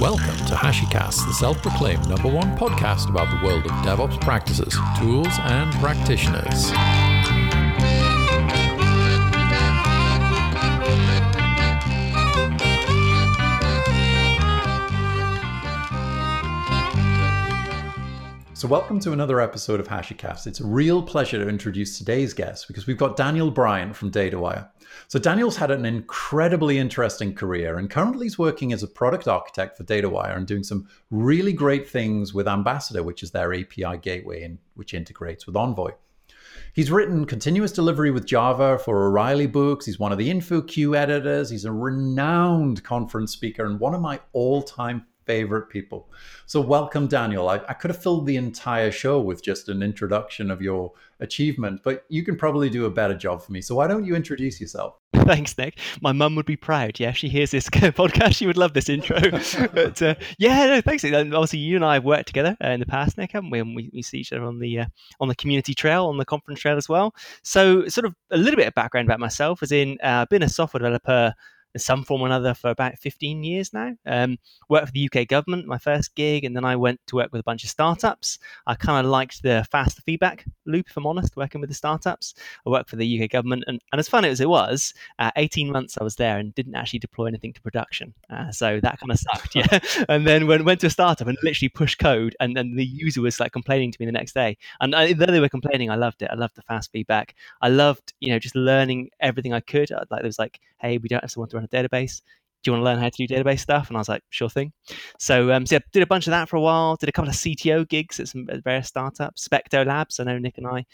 Welcome to HashiCast, the self proclaimed number one podcast about the world of DevOps practices, tools, and practitioners. So, welcome to another episode of HashiCast. It's a real pleasure to introduce today's guest because we've got Daniel Bryant from DataWire. So, Daniel's had an incredibly interesting career and currently is working as a product architect for DataWire and doing some really great things with Ambassador, which is their API gateway and which integrates with Envoy. He's written continuous delivery with Java for O'Reilly Books. He's one of the InfoQ editors. He's a renowned conference speaker and one of my all time favorite people. So, welcome, Daniel. I, I, could have filled the entire show with just an introduction of your achievement, but you can probably do a better job for me. So, why don't you introduce yourself? Thanks, Nick. My mum would be proud. Yeah, she hears this podcast. She would love this intro. but uh, yeah, no, thanks. Obviously, you and I have worked together uh, in the past, Nick, haven't we? And we, we see each other on the uh, on the community trail, on the conference trail as well. So, sort of a little bit of background about myself, as in, uh, I've been a software developer in some form or another for about 15 years now. Um, worked for the UK government, my first gig, and then I went to work with a bunch of startups. I kind of liked the fast feedback loop, if I'm honest, working with the startups. I worked for the UK government, and, and as fun as it was, uh, 18 months I was there and didn't actually deploy anything to production. Uh, so that kind of sucked, yeah. and then when went to a startup and literally pushed code, and then the user was like complaining to me the next day. And I, though they were complaining, I loved it. I loved the fast feedback. I loved, you know, just learning everything I could. Like there was like, hey, we don't have someone to run a database. Do you want to learn how to do database stuff? And I was like, sure thing. So, um, so yeah, did a bunch of that for a while. Did a couple of CTO gigs at some various startups. Specto Labs. I know Nick and I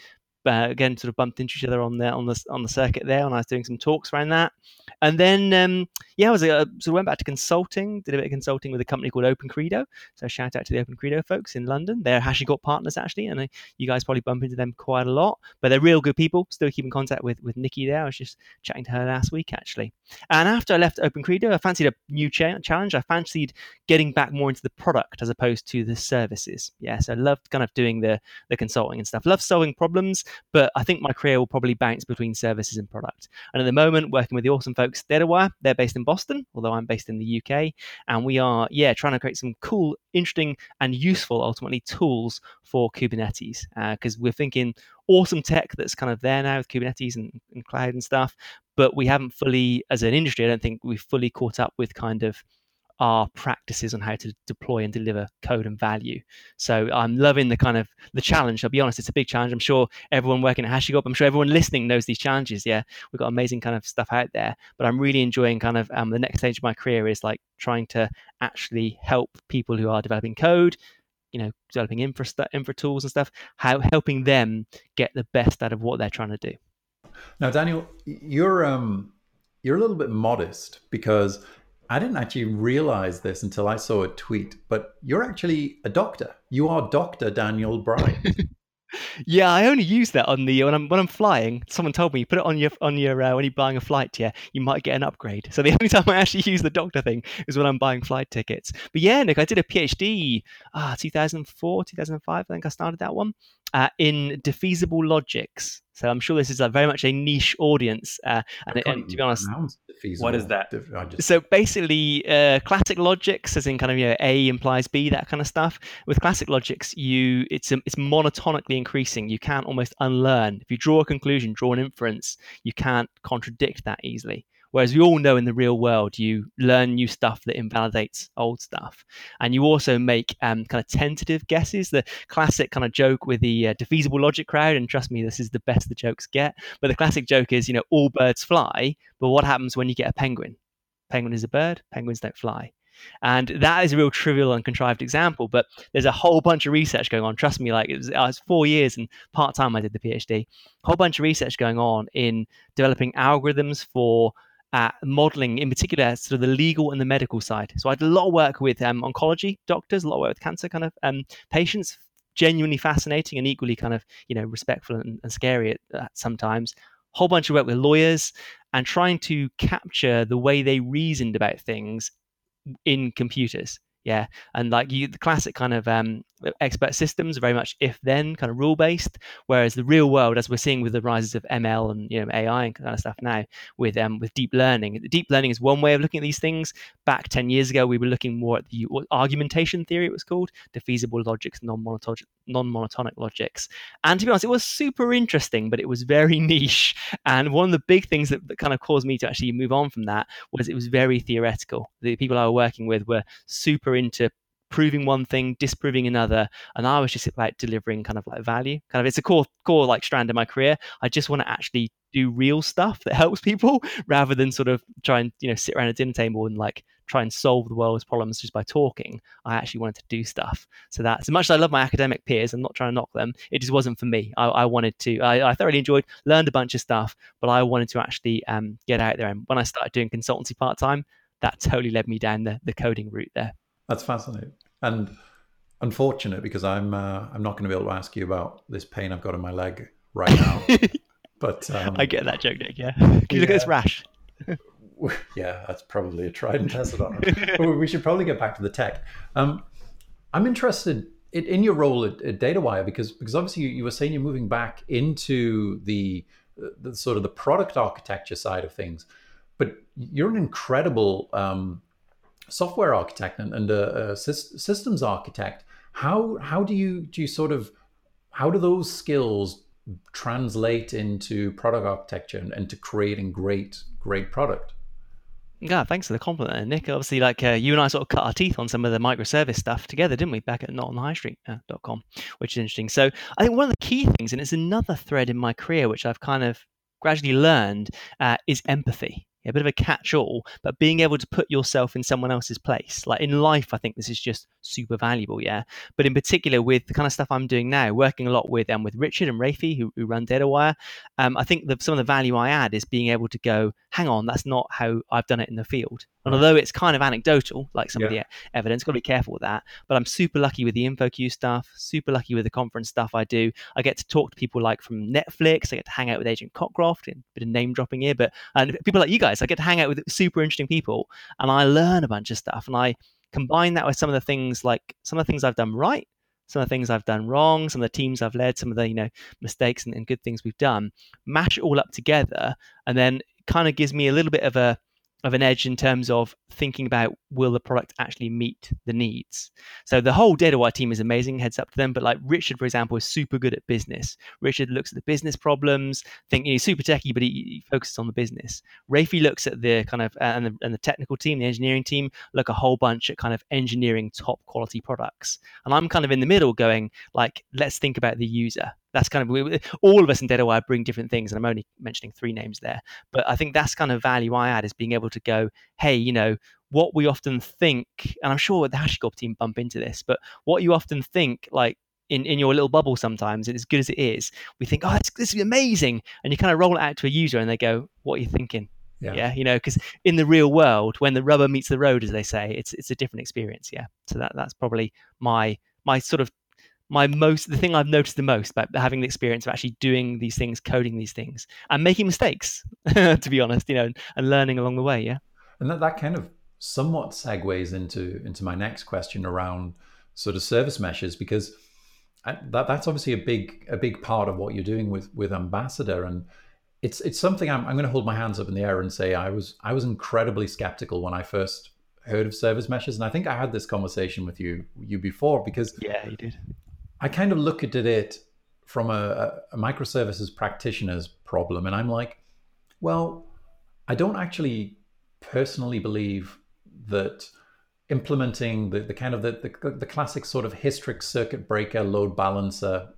uh, again sort of bumped into each other on the on the on the circuit there, and I was doing some talks around that. And then um, yeah, I was uh, sort of went back to consulting, did a bit of consulting with a company called Open Credo. So shout out to the Open Credo folks in London. They're HashiCorp partners actually, and you guys probably bump into them quite a lot. But they're real good people. Still keep in contact with with Nikki there. I was just chatting to her last week actually. And after I left Open Credo, I fancied a new cha- challenge. I fancied getting back more into the product as opposed to the services. Yeah, so I loved kind of doing the the consulting and stuff. Love solving problems, but I think my career will probably bounce between services and product. And at the moment, working with the awesome folks DataWire, they're based in Boston, although I'm based in the UK, and we are yeah trying to create some cool, interesting, and useful ultimately tools for Kubernetes because uh, we're thinking awesome tech that's kind of there now with Kubernetes and, and cloud and stuff, but we haven't fully, as an industry, I don't think we've fully caught up with kind of our practices on how to deploy and deliver code and value. So I'm loving the kind of the challenge. I'll be honest, it's a big challenge. I'm sure everyone working at HashiCorp, I'm sure everyone listening knows these challenges. Yeah, we've got amazing kind of stuff out there, but I'm really enjoying kind of um, the next stage of my career is like trying to actually help people who are developing code, you know, developing infra, infra tools and stuff, how helping them get the best out of what they're trying to do. Now, Daniel, you're um, you're a little bit modest because I didn't actually realize this until I saw a tweet, but you're actually a doctor. You are Dr. Daniel Bryant. yeah, I only use that on the when I'm when I'm flying. Someone told me put it on your on your uh, when you're buying a flight. Yeah, you might get an upgrade. So the only time I actually use the doctor thing is when I'm buying flight tickets. But yeah, Nick, I did a PhD ah 2004 2005. I think I started that one uh, in defeasible logics. So I'm sure this is a very much a niche audience. Uh, and, and, to be honest, what is that? Just... So basically, uh, classic logics, as in kind of you know A implies B, that kind of stuff. With classic logics, you it's it's monotonically increasing. You can't almost unlearn. If you draw a conclusion, draw an inference, you can't contradict that easily. Whereas we all know in the real world, you learn new stuff that invalidates old stuff. And you also make um, kind of tentative guesses. The classic kind of joke with the uh, defeasible logic crowd, and trust me, this is the best the jokes get. But the classic joke is, you know, all birds fly, but what happens when you get a penguin? Penguin is a bird, penguins don't fly. And that is a real trivial and contrived example, but there's a whole bunch of research going on. Trust me, like it was, was four years and part time I did the PhD. A whole bunch of research going on in developing algorithms for at modeling, in particular, sort of the legal and the medical side. So I did a lot of work with um, oncology doctors, a lot of work with cancer kind of um, patients. Genuinely fascinating and equally kind of you know respectful and, and scary at, at sometimes. Whole bunch of work with lawyers and trying to capture the way they reasoned about things in computers yeah and like you the classic kind of um expert systems, are very much if then kind of rule based. Whereas the real world, as we're seeing with the rises of ML and you know AI and kind of stuff now, with um, with deep learning, deep learning is one way of looking at these things. Back ten years ago, we were looking more at the argumentation theory. It was called defeasible logics, non-monotonic non-monotonic logics. And to be honest, it was super interesting, but it was very niche. And one of the big things that, that kind of caused me to actually move on from that was it was very theoretical. The people I were working with were super into proving one thing, disproving another, and I was just like delivering kind of like value. Kind of, it's a core core like strand in my career. I just want to actually do real stuff that helps people rather than sort of try and you know sit around a dinner table and like try and solve the world's problems just by talking. I actually wanted to do stuff. So that as much as I love my academic peers, I'm not trying to knock them. It just wasn't for me. I, I wanted to. I, I, thoroughly enjoyed, learned a bunch of stuff, but I wanted to actually um, get out there. And when I started doing consultancy part time, that totally led me down the, the coding route there. That's fascinating and unfortunate because I'm uh, I'm not going to be able to ask you about this pain I've got in my leg right now. but um, I get that joke, Nick. Yeah, can you yeah. look at this rash? yeah, that's probably a tried and tested on it. we should probably get back to the tech. Um, I'm interested in, in your role at, at, DataWire because because obviously you, you, were saying you're moving back into the, the sort of the product architecture side of things, but you're an incredible um, software architect and, and a, a systems architect. How how do you do you sort of how do those skills translate into product architecture and, and to creating great great product? Yeah, thanks for the compliment, Nick. Obviously, like uh, you and I sort of cut our teeth on some of the microservice stuff together, didn't we, back at notonhighstreet.com, uh, which is interesting. So I think one of the key things, and it's another thread in my career, which I've kind of gradually learned, uh, is empathy a bit of a catch all, but being able to put yourself in someone else's place. Like in life, I think this is just super valuable, yeah. But in particular, with the kind of stuff I'm doing now, working a lot with um, with Richard and Rafi, who, who run DataWire, um, I think that some of the value I add is being able to go, hang on, that's not how I've done it in the field. And although it's kind of anecdotal, like some yeah. of the evidence, got to be careful with that. But I'm super lucky with the InfoQ stuff, super lucky with the conference stuff I do. I get to talk to people like from Netflix. I get to hang out with Adrian Cockcroft, a bit of name dropping here, but and people like you guys. I get to hang out with super interesting people, and I learn a bunch of stuff. And I combine that with some of the things like some of the things I've done right, some of the things I've done wrong, some of the teams I've led, some of the you know mistakes and, and good things we've done. Mash it all up together, and then kind of gives me a little bit of a of an edge in terms of thinking about will the product actually meet the needs. So the whole DataWire team is amazing, heads up to them. But like Richard, for example, is super good at business. Richard looks at the business problems, think you know, he's super techy, but he, he, focuses on the business. Rafi looks at the kind of and the, and the technical team, the engineering team, look a whole bunch at kind of engineering top quality products. And I'm kind of in the middle going like, let's think about the user that's kind of all of us in DataWire bring different things, and I'm only mentioning three names there. But I think that's kind of value I add is being able to go, hey, you know, what we often think, and I'm sure the HashiCorp team bump into this, but what you often think, like in, in your little bubble sometimes, and as good as it is, we think, oh, this is amazing. And you kind of roll it out to a user and they go, what are you thinking? Yeah. yeah you know, because in the real world, when the rubber meets the road, as they say, it's it's a different experience. Yeah. So that that's probably my my sort of my most the thing I've noticed the most about having the experience of actually doing these things, coding these things, and making mistakes. to be honest, you know, and learning along the way. Yeah, and that that kind of somewhat segues into into my next question around sort of service meshes because I, that that's obviously a big a big part of what you're doing with with Ambassador and. It's, it's something I'm, I'm going to hold my hands up in the air and say I was I was incredibly skeptical when I first heard of service meshes and i think i had this conversation with you you before because yeah you did I kind of look at it from a, a microservices practitioner's problem, and I'm like, well, I don't actually personally believe that implementing the, the kind of the, the, the classic sort of Hystrix circuit breaker, load balancer,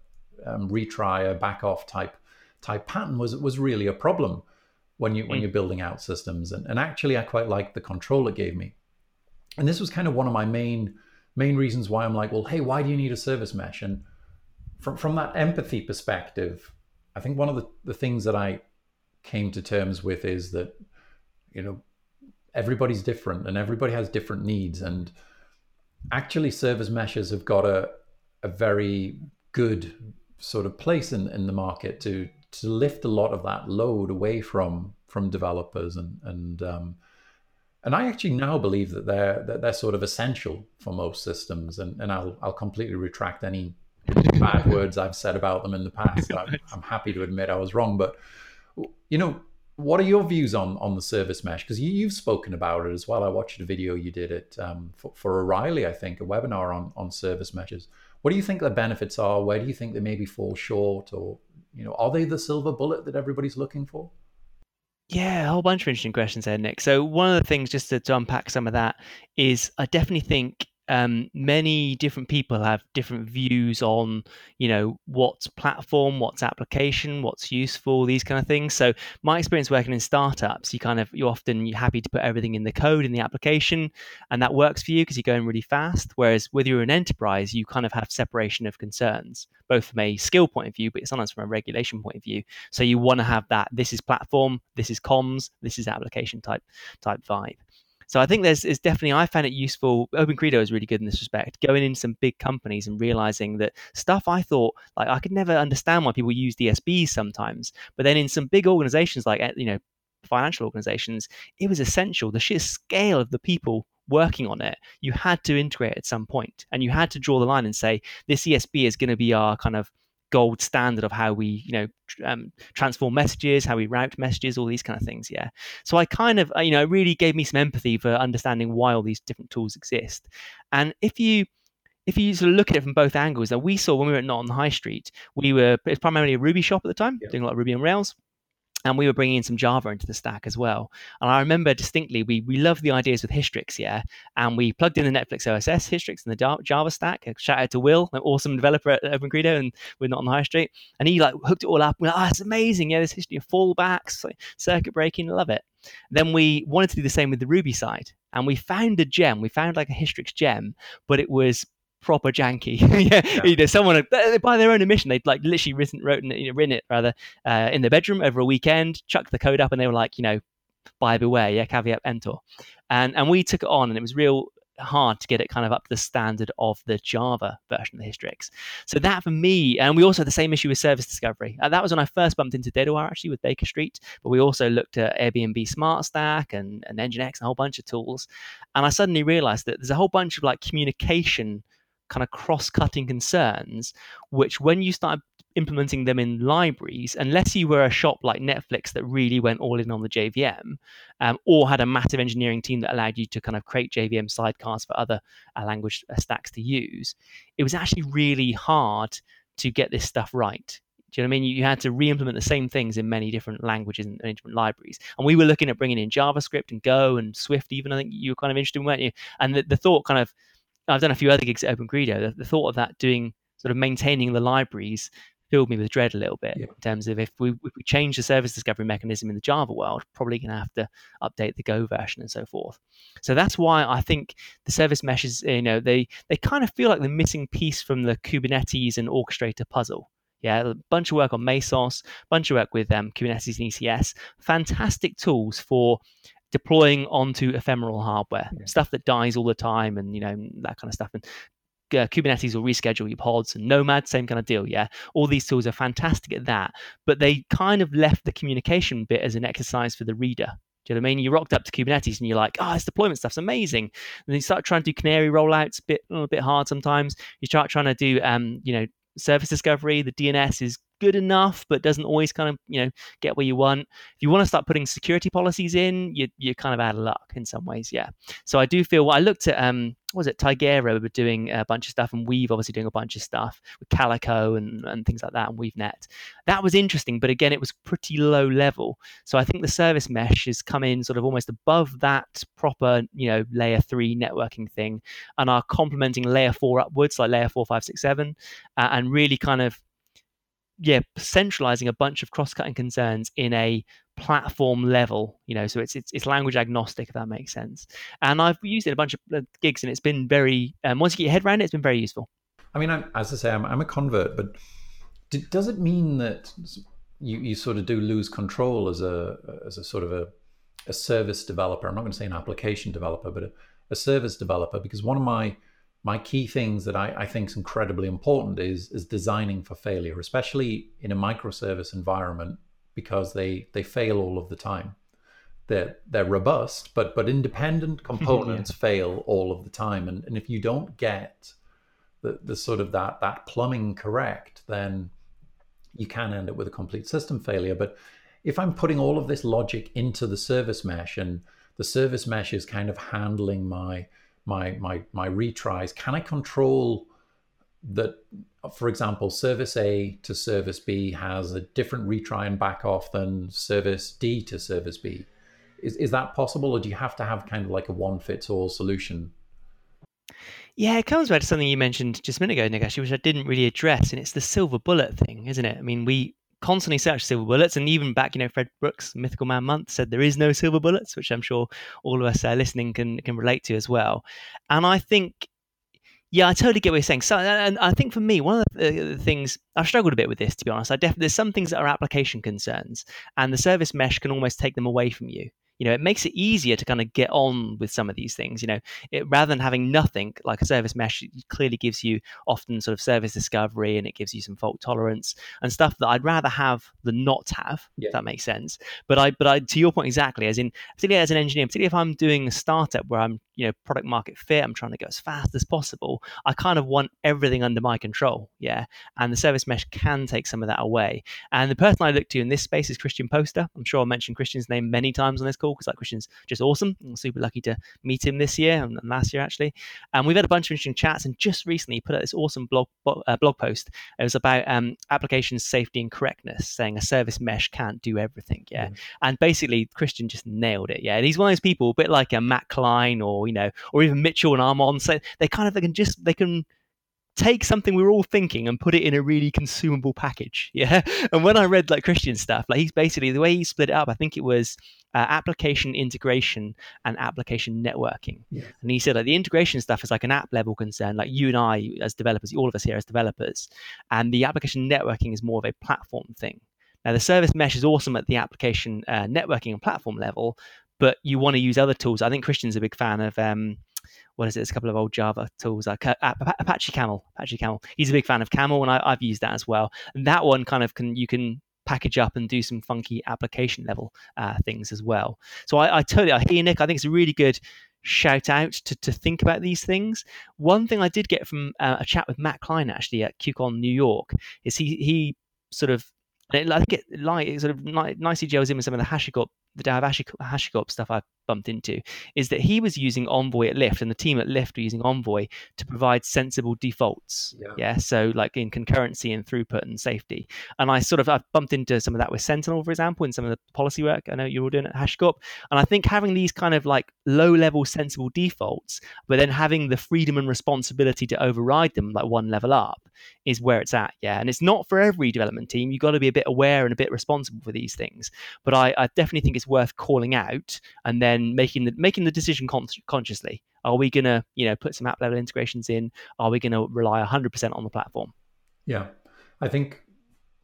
um, retrier, back off type type pattern was was really a problem when you when mm. you're building out systems. And, and actually, I quite liked the control it gave me. And this was kind of one of my main main reasons why I'm like, well, hey, why do you need a service mesh? And from from that empathy perspective, I think one of the, the things that I came to terms with is that, you know, everybody's different and everybody has different needs. And actually service meshes have got a a very good sort of place in, in the market to to lift a lot of that load away from from developers and and um, and I actually now believe that they're that they're sort of essential for most systems. And, and I'll I'll completely retract any bad words I've said about them in the past. I'm, I'm happy to admit I was wrong, but you know, what are your views on on the service mesh? Because you, you've spoken about it as well. I watched a video you did it um, for, for O'Reilly, I think, a webinar on on service meshes. What do you think the benefits are? Where do you think they maybe fall short, or you know, are they the silver bullet that everybody's looking for? Yeah, a whole bunch of interesting questions there, Nick. So one of the things, just to, to unpack some of that, is I definitely think um, many different people have different views on you know what's platform what's application what's useful these kind of things. So my experience working in startups you kind of you're often you're happy to put everything in the code in the application and that works for you because you're going really fast. Whereas whether you're an enterprise you kind of have separation of concerns both from a skill point of view but sometimes from a regulation point of view. So you want to have that this is platform this is comms this is application type type vibe so I think there's is definitely I found it useful. Open Credo is really good in this respect. Going in some big companies and realizing that stuff I thought like I could never understand why people use ESBs sometimes, but then in some big organizations like eh, you know financial organizations, it was essential. The sheer scale of the people working on it, you had to integrate at some point, and you had to draw the line and say this ESB is going to be our kind of gold standard of how we you know um, transform messages how we route messages all these kind of things yeah. So i kind of uh, you know it really gave me some empathy for understanding why all these different tools exist. And if you if you sort of look at it from both angles that we saw when we were not on the high street we were it's primarily a ruby shop at the time yeah. doing a lot of ruby on rails and we were bringing in some Java into the stack as well. And I remember distinctly, we we loved the ideas with Hystrix, yeah, and we plugged in the Netflix OSS Hystrix in the Java stack. Uh, shout out to Will, an awesome developer at Open Credo, and we're not on the high street. And he like hooked it all up. We're like, oh, it's amazing, yeah, this Hystrix of fallbacks, circuit breaking, love it. Then we wanted to do the same with the Ruby side, and we found a gem. We found like a Hystrix gem, but it was proper janky. yeah, yeah. You know, someone by their own admission, they'd like literally written, wrote, you know, written it rather uh, in their bedroom over a weekend, chucked the code up, and they were like, you know, buyer beware, yeah, caveat emptor, and and we took it on, and it was real hard to get it kind of up to the standard of the Java version of the Hystrix. So that for me, and we also had the same issue with service discovery. Uh, that was when I first bumped into DataWire actually with Baker Street, but we also looked at Airbnb Smart Stack and, and Nginx and a whole bunch of tools. And I suddenly realized that there's a whole bunch of like communication kind of cross-cutting concerns which when you start implementing them in libraries unless you were a shop like netflix that really went all in on the jvm um, or had a massive engineering team that allowed you to kind of create jvm sidecars for other uh, language uh, stacks to use it was actually really hard to get this stuff right do you know what I mean? You, had to re-implement the same things in many different languages and, different libraries. And we were looking at bringing in JavaScript and Go and Swift. Even I think you were kind of interested, weren't you? And the, the thought kind of I've done a few other gigs at Open Credo. The, the, thought of that doing sort of maintaining the libraries filled me with dread a little bit yeah. in terms of if we if we change the service discovery mechanism in the Java world, probably going to have to update the Go version and so forth. So that's why I think the service meshes, you know, they they kind of feel like the missing piece from the Kubernetes and orchestrator puzzle. Yeah, a bunch of work on Mesos, bunch of work with um, Kubernetes and ECS. Fantastic tools for deploying onto ephemeral hardware, yeah. stuff that dies all the time, and you know that kind of stuff. And uh, Kubernetes will reschedule your pods, and Nomad, same kind of deal. Yeah, all these tools are fantastic at that, but they kind of left the communication bit as an exercise for the reader. Do you know what I mean? You rocked up to Kubernetes and you're like, oh, this deployment stuff's amazing. And you start trying to do canary rollouts, a bit a little bit hard sometimes. You start trying to do, um, you know, service discovery. The DNS is good enough, but doesn't always kind of you know get where you want. If you want to start putting security policies in, you you're kind of out of luck in some ways. Yeah. So I do feel. Well, I looked at um, was it Tigera were doing a bunch of stuff, and Weave obviously doing a bunch of stuff with Calico and and things like that, and WeaveNet. That was interesting, but again, it was pretty low level. So I think the service mesh has come in sort of almost above that proper you know layer three networking thing, and are complementing layer four upwards, like layer four, five, six, seven, uh, and really kind of yeah centralizing a bunch of cross-cutting concerns in a platform level you know so it's, it's it's language agnostic if that makes sense. And i've used it in a bunch of uh, gigs and it's been very um, once you get your head around it it's been very useful. I mean I'm, as i say I'm, I'm a convert but d- does it mean that you, you sort of do lose control as a as a sort of a, a service developer? I'm not going to say an application developer but a, a service developer because one of my my key things that I, I think is incredibly important is is designing for failure, especially in a microservice environment, because they they fail all of the time. they're they're robust, but but independent components yeah. fail all of the time. And and if you don't get the, the sort of that that plumbing correct, then you can end up with a complete system failure. But if I'm putting all of this logic into the service mesh and the service mesh is kind of handling my my my my retries, can I control that for example, service A to service B has a different retry and back off than service D to service B. Is, is that possible, or do you have to have kind of like a one fits all solution? Yeah, it comes back to something you mentioned just a minute ago, actually, which I didn't really address, and it's the silver bullet thing, isn't it? I mean, we constantly search silver bullets, and even back, you know, Fred Brooks, Mythical Man Month, said there is no silver bullets, which I'm sure all of us uh, listening can can relate to as well. And I think yeah, I totally get what you're saying. So, and I think for me, one of the things I've struggled a bit with this, to be honest. I definitely there's some things that are application concerns, and the service mesh can almost take them away from you you know, it makes it easier to kind of get on with some of these things. You know, it, rather than having nothing like a service mesh, it clearly gives you often sort of service discovery and it gives you some fault tolerance and stuff that I'd rather have than not have. Yeah. If that makes sense. But I, but I, to your point exactly, as in particularly as an engineer, particularly if I'm doing a startup where I'm, you know, product market fit, I'm trying to go as fast as possible. I kind of want everything under my control. Yeah, and the service mesh can take some of that away. And the person I look to in this space is Christian Posta. I'm sure I mentioned Christian's name many times on this call cool because that Christian's just awesome. I'm super lucky to meet him this year and last year actually. And we've had a bunch of interesting chats. And just recently, he put out this awesome blog uh, blog post. It was about um, application safety and correctness, saying a service mesh can't do everything. Yeah, mm. and basically Christian just nailed it. Yeah, and he's one of those people, a bit like a Matt Klein or you know, or even Mitchell and Armon. So they kind of they can just they can take something we were all thinking and put it in a really consumable package. Yeah. And when I read like Christian stuff, like he's basically the way he split it up, I think it was uh, application integration and application networking. Yeah. And he said like the integration stuff is like an app level concern, like you and I as developers, all of us here as developers. And the application networking is more of a platform thing. Now, the service mesh is awesome at the application uh, networking and platform level, but you want to use other tools. I think Christian's a big fan of um, what is it? It's a couple of old Java tools like uh, Apache Camel. Apache Camel. He's a big fan of Camel, and I, have used that as well. And that one kind of can you can package up and do some funky application level uh, things as well. So I, I totally I hear Nick. I think it's a really good shout out to, to think about these things. One thing I did get from uh, a chat with Matt Klein actually at QCon New York is he he sort of I think it like it sort of nicely gels in with some of the HashiCorp the Dav HashiCorp stuff I bumped into is that he was using Envoy at Lyft and the team at Lyft were using Envoy to provide sensible defaults. Yeah. yeah. So like in concurrency and throughput and safety. And I sort of I bumped into some of that with Sentinel, for example, in some of the policy work I know you're all doing at HashiCorp. And I think having these kind of like low level sensible defaults, but then having the freedom and responsibility to override them like one level up is where it's at. Yeah. And it's not for every development team. You've got to be a bit aware and a bit responsible for these things. But I, I definitely think it's worth calling out and then making the making the decision con- consciously. Are we going to, you know, put some app level integrations in? Are we going to rely 100% on the platform? Yeah. I think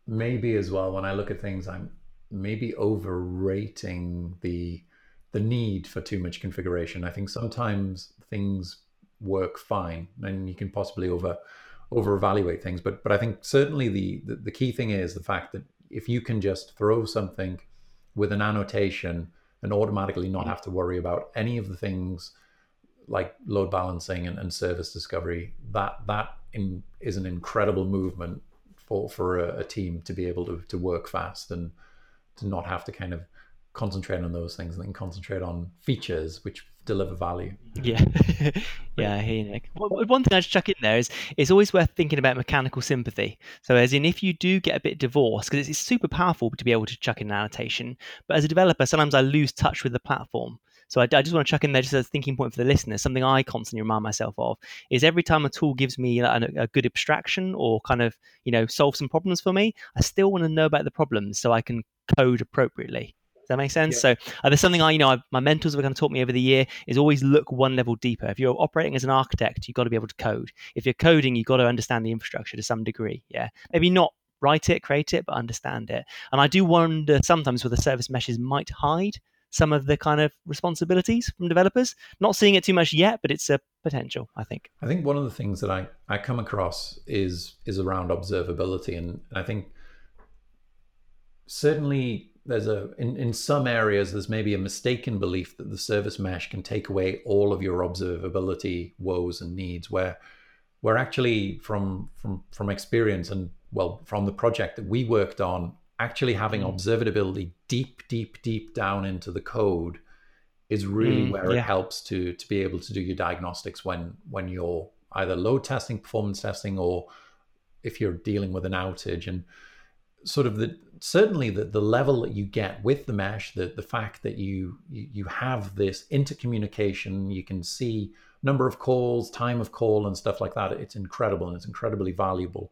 maybe as well when I look at things I'm maybe overrating the the need for too much configuration. I think sometimes things work fine and you can possibly over over evaluate things but but I think certainly the, the the key thing is the fact that if you can just throw something with an annotation and automatically not mm. have to worry about any of the things like load balancing and, and service discovery. That that in, is an incredible movement for for a, a, team to be able to to work fast and to not have to kind of concentrate on those things and then concentrate on features which deliver value. Yeah, yeah. Hey Nick. One thing I should chuck in there is it's always worth thinking about mechanical sympathy. So as in, if you do get a bit divorced, because it's super powerful to be able to chuck in an annotation, but as a developer, sometimes I lose touch with the platform. So I, I, just want to chuck in there just as a thinking point for the listeners. Something I constantly remind myself of is every time a tool gives me a, a, good abstraction or kind of you know solve some problems for me, I still want to know about the problems so I can code appropriately. Does that make sense? Yeah. So uh, there's something I, you know, I, my mentors were going to taught me over the year is always look one level deeper. If you're operating as an architect, you've got to be able to code. If you're coding, you've got to understand the infrastructure to some degree. Yeah, maybe not write it, create it, but understand it. And I do wonder sometimes whether service meshes might hide some of the kind of responsibilities from developers. Not seeing it too much yet, but it's a potential, I think. I think one of the things that I, I come across is is around observability. And I think certainly there's a in, in some areas there's maybe a mistaken belief that the service mesh can take away all of your observability woes and needs where where actually from from from experience and well from the project that we worked on actually having mm. observability deep deep deep down into the code is really mm, where yeah. it helps to to be able to do your diagnostics when when you're either load testing performance testing or if you're dealing with an outage and sort of the certainly the, the level that you get with the mesh the, the fact that you you have this intercommunication you can see number of calls time of call and stuff like that. It's incredible and it's incredibly valuable.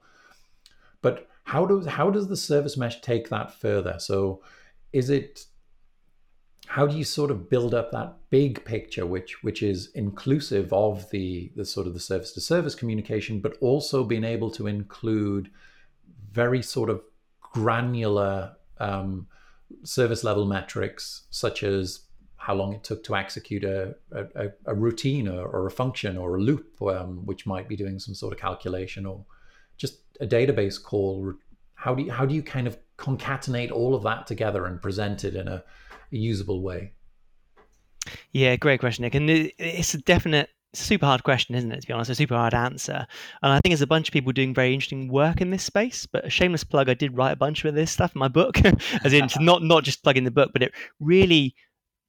But how does how does the service mesh take that further? So is it how do you sort of build up that big picture which which is inclusive of the the sort of the service to service communication but also being able to include very sort of granular um, service level metrics, such as how long it took to execute a, a, a routine or, or, a function or a loop, um, which might be doing some sort of calculation or just a database call. How do you, how do you kind of concatenate all of that together and present it in a, a usable way? Yeah, great question, Nick. And it's a definite super hard question, isn't it? To be honest, a super hard answer. And I think there's a bunch of people doing very interesting work in this space. But a shameless plug, I did write a bunch of this stuff in my book, as in not not just plugging the book, but it really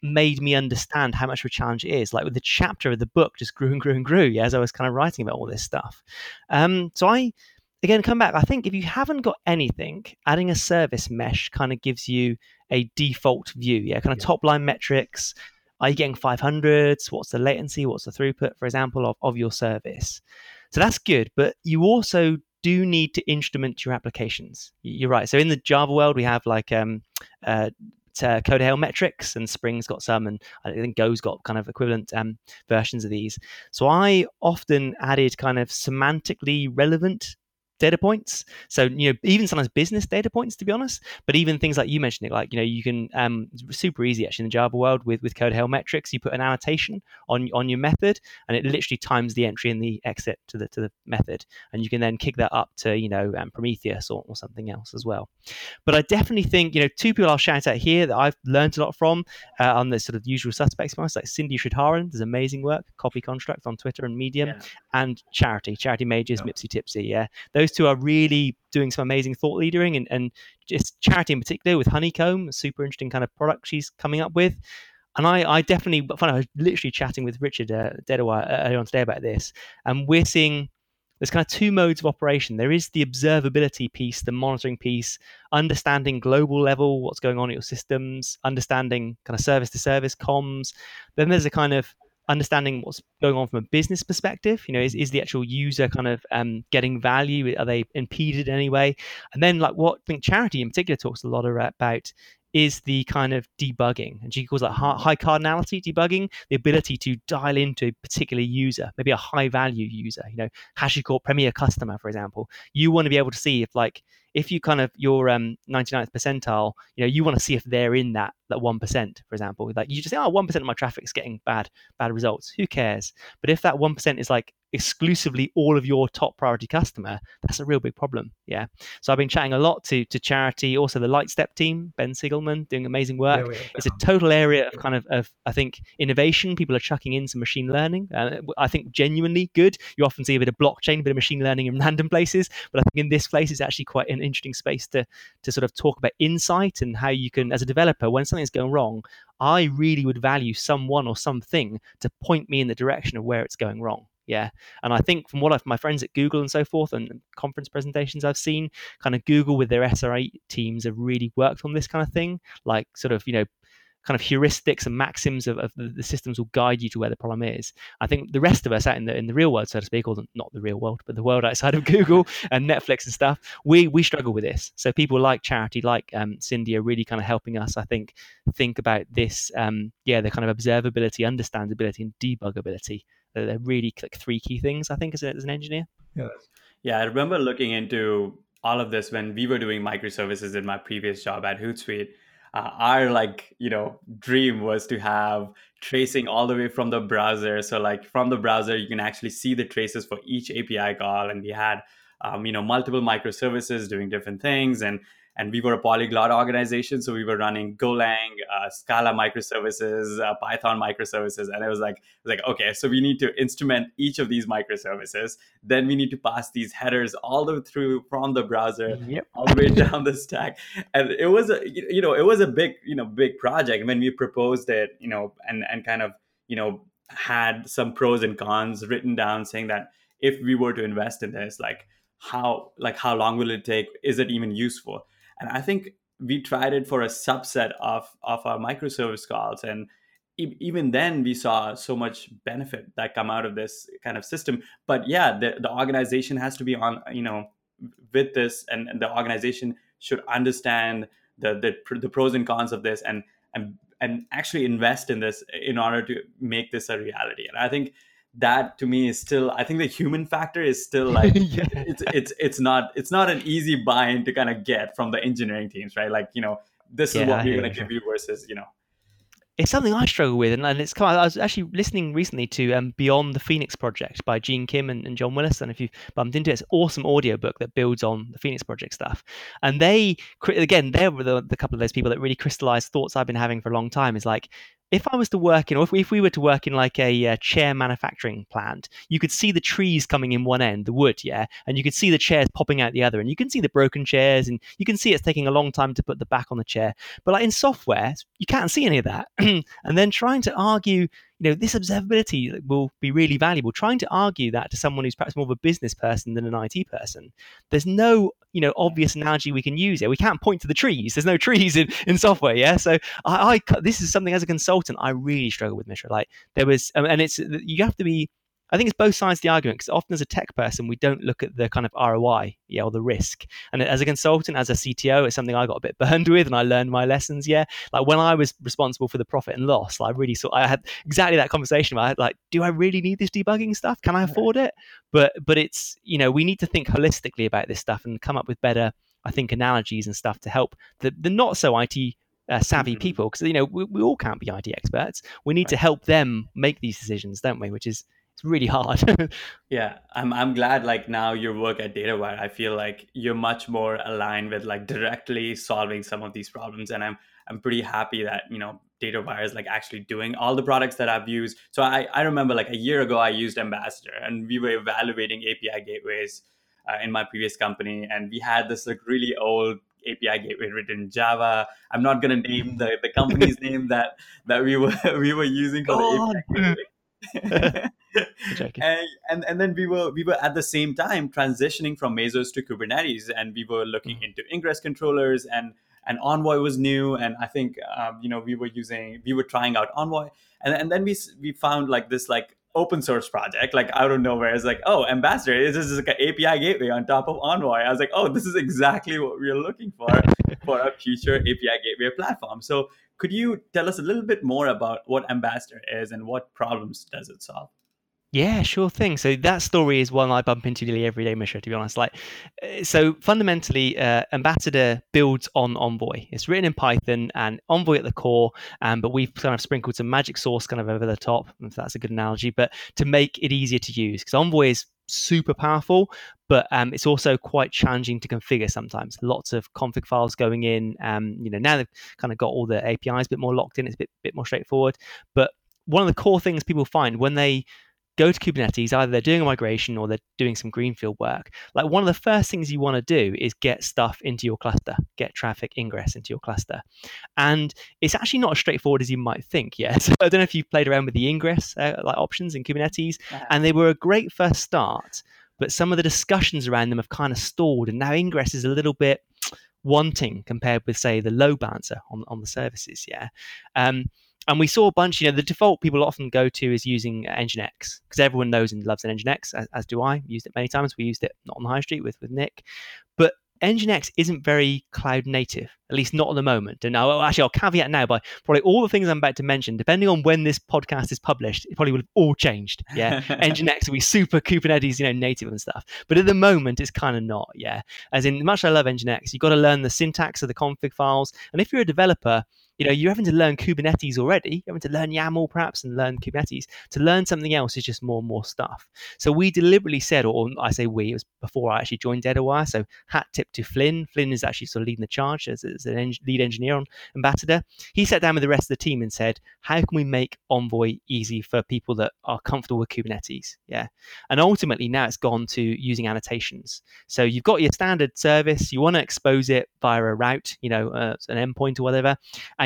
made me understand how much of a challenge it is. Like with the chapter of the book just grew and grew and grew, yeah, as I was kind of writing about all this stuff. Um, so I again come back. I think if you haven't got anything, adding a service mesh kind of gives you a default view, yeah, kind of yeah. top line metrics, are you getting 500s? What's the latency? What's the throughput, for example, of, of your service? So that's good. But you also do need to instrument your applications. You're right. So in the Java world, we have like um, uh, uh, Coda Hale metrics, and Spring's got some, and I think Go's got kind of equivalent um, versions of these. So I often added kind of semantically relevant data points. So you know, even sometimes business data points, to be honest. But even things like you mentioned it, like you know, you can um, super easy actually in the Java world with with Coda Hale metrics. You put an annotation on on your method, and it literally times the entry and the exit to the to the method, and you can then kick that up to you know um, Prometheus or, or something else as well. But I definitely think you know two people I'll shout out here that I've learned a lot from uh, on the sort of usual suspects, like Cindy Sridharan does amazing work, copy construct on Twitter and Medium, yeah. and Charity, Charity Majors, yeah. Mipsy Tipsy. Yeah, those two are really doing some amazing thought leadering and, and just charity in particular with Honeycomb, super interesting kind of product she's coming up with. And I, I definitely, I was literally chatting with Richard uh, DataWire earlier on today about this, and we're seeing there's kind of two modes of operation. There is the observability piece, the monitoring piece, understanding global level what's going on in your systems, understanding kind of service to service comms. Then there's a kind of understanding what's going on from a business perspective. You know, is, is the actual user kind of um, getting value? Are they impeded in any way? And then, like what I think charity in particular talks a lot about is the kind of debugging, and she calls that high cardinality debugging, the ability to dial into a particular user, maybe a high value user. You know, HashiCorp Premier customer, for example. You want to be able to see if like if you kind of your um 99th percentile, you know, you want to see if they're in that that one percent, for example. Like you just say, oh, one percent of my traffic is getting bad bad results. Who cares? But if that one percent is like exclusively all of your top priority customer, that's a real big problem. Yeah. So I've been chatting a lot to to charity, also the Lightstep team, Ben Sigelman doing amazing work. Yeah, it's a total area of kind of, of I think innovation. People are chucking in some machine learning. Uh, I think genuinely good. You often see a bit of blockchain, a bit of machine learning in random places, but I think in this place it's actually quite an interesting space to to sort of talk about insight and how you can, as a developer, when something's going wrong, I really would value someone or something to point me in the direction of where it's going wrong. Yeah. And I think from what I've my friends at Google and so forth and conference presentations I've seen, kind of Google with their SRE teams have really worked on this kind of thing, like sort of, you know, kind of heuristics and maxims of, of the, the, systems will guide you to where the problem is. I think the rest of us out in the in the real world, so to speak, or not the real world, but the world outside of Google and Netflix and stuff, we we struggle with this. So people like charity, like um, Cindy, are really kind of helping us. I think think about this. Um, yeah, the kind of observability, understandability, and debuggability they're really like three key things, I think, as, a, as an engineer. Yeah. Yeah, I remember looking into all of this when we were doing microservices in my previous job at Hootsuite. Uh, our like you know dream was to have tracing all the way from the browser. So like from the browser, you can actually see the traces for each API call, and we had um, you know multiple microservices doing different things and and we were a polyglot organization so we were running golang uh, scala microservices uh, python microservices. And it was like it was like okay so we need to instrument each of these microservices. Then we need to pass these headers all the way through from the browser yep. all the way down the stack. And it was a you know it was a big you know big project. When we proposed it you know and and kind of you know had some pros and cons written down saying that if we were to invest in this like how like how long will it take? Is it even useful and i think we tried it for a subset of of our microservice calls. And e- even then we saw so much benefit that come out of this kind of system. But yeah the, the organization has to be on you know with this and, and the organization should understand the, the the pros and cons of this and and and actually invest in this in order to make this a reality. And i think that to me is still i think the human factor is still like yeah. it's it's it's not it's not an easy buy-in to kind of get from the engineering teams right like you know this yeah, is what we're going to give you versus you know it's something I struggle with, and, and it's kind of, I was actually listening recently to um, Beyond the Phoenix Project by Gene Kim and, and John Willis, and if you've bumped into it, it's an awesome audiobook that builds on the Phoenix Project stuff. And they, again, they were the, the couple of those people that really crystallized thoughts I've been having for a long time. Is like if I was to work in, or if we, if we were to work in like a uh, chair manufacturing plant, you could see the trees coming in one end, the wood, yeah, and you could see the chairs popping out the other, and you can see the broken chairs, and you can see it's taking a long time to put the back on the chair. But like in software, you can't see any of that. and then trying to argue you know, this observability will be really valuable. Trying to argue that to someone who's perhaps more of a business person than an IT person, there's no, you know, obvious analogy we can use here. We can't point to the trees. There's no trees in, in software. Yeah. So I, I this is something as a consultant I really struggle with, Mishra. Like there was, um, and it's you have to be I think it's both sides of the argument because often as a tech person, we don't look at the kind of ROI, yeah, or the risk. And as a consultant, as a CTO, it's something I got a bit burned with, and I learned my lessons. Yeah, like when I was responsible for the profit and loss, like I really saw I had exactly that conversation. Where I had like, do I really need this debugging stuff? Can I afford it? But but it's you know we need to think holistically about this stuff and come up with better, I think, analogies and stuff to help the the not so IT uh, savvy mm-hmm. people because you know we, we, all can't be IT experts. We need right. to help them make these decisions, don't we? Which is it's really hard. yeah, I'm I'm glad like now your work at DataWire, I feel like you're much more aligned with like directly solving some of these problems, and I'm I'm pretty happy that you know DataWire is like actually doing all the products that I've used. So I I remember like a year ago I used Ambassador, and we were evaluating API gateways uh, in my previous company, and we had this like really old API gateway written in Java. I'm not gonna name the, the company's name that that we were we were using for the API gateway. and, and and then we were we were at the same time transitioning from Mesos to Kubernetes, and we were looking mm-hmm. into ingress controllers and and Envoy was new, and I think um, you know we were using we were trying out Envoy, and and then we we found like this like open source project like out of nowhere. It's like oh ambassador this is like an api gateway on top of envoy. I was like oh this is exactly what we are looking for for a future api gateway platform. So could you tell us a little bit more about what Ambassador is and what problems does it solve? Yeah, sure thing. So that story is one I bump into nearly every day, Mishra, to be honest. Like, uh, so fundamentally, uh, Ambassador builds on Envoy. It's written in Python and Envoy at the core, um, but we've kind of sprinkled some magic sauce kind of over the top, if that's a good analogy, but to make it easier to use. Because Envoy is super powerful, but um, it's also quite challenging to configure sometimes. Lots of config files going in. Um, you know, now they've kind of got all the APIs a bit more locked in. It's a bit bit more straightforward. But one of the core things people find when they go to Kubernetes, either they're doing a migration or they're doing some greenfield work. Like one of the first things you want to do is get stuff into your cluster, get traffic ingress into your cluster. And it's actually not as straightforward as you might think. Yeah. So I don't know if you've played around with the ingress uh, like options in Kubernetes, uh-huh. and they were a great first start, but some of the discussions around them have kind of stalled, and now ingress is a little bit wanting compared with say the load balancer on, on the services. Yeah. Um, and we saw a bunch. You know, the default people often go to is using Nginx because everyone knows and loves an Nginx, as, as do I. Used it many times. We used it not on the high street with with Nick, but Nginx isn't very cloud native, at least not at the moment. And I'll, actually, I'll caveat now by probably all the things I'm about to mention, depending on when this podcast is published, it probably will have all changed. Yeah. Nginx will be super Kubernetes, you know, native and stuff. But at the moment, it's kind of not. Yeah. As in, much I love Nginx, you've got to learn the syntax of the config files. And if you're a developer, you know, you're having to learn Kubernetes already. You're having to learn YAML perhaps and learn Kubernetes. To learn something else is just more and more stuff. So we deliberately said, or I say we, it was before I actually joined DataWire. So hat tip to Flynn. Flynn is actually sort of leading the charge as, as an en- lead engineer on Ambassador. He sat down with the rest of the team and said, how can we make Envoy easy for people that are comfortable with Kubernetes? Yeah. And ultimately now it's gone to using annotations. So you've got your standard service, you want to expose it via a route, you know, uh, an endpoint or whatever,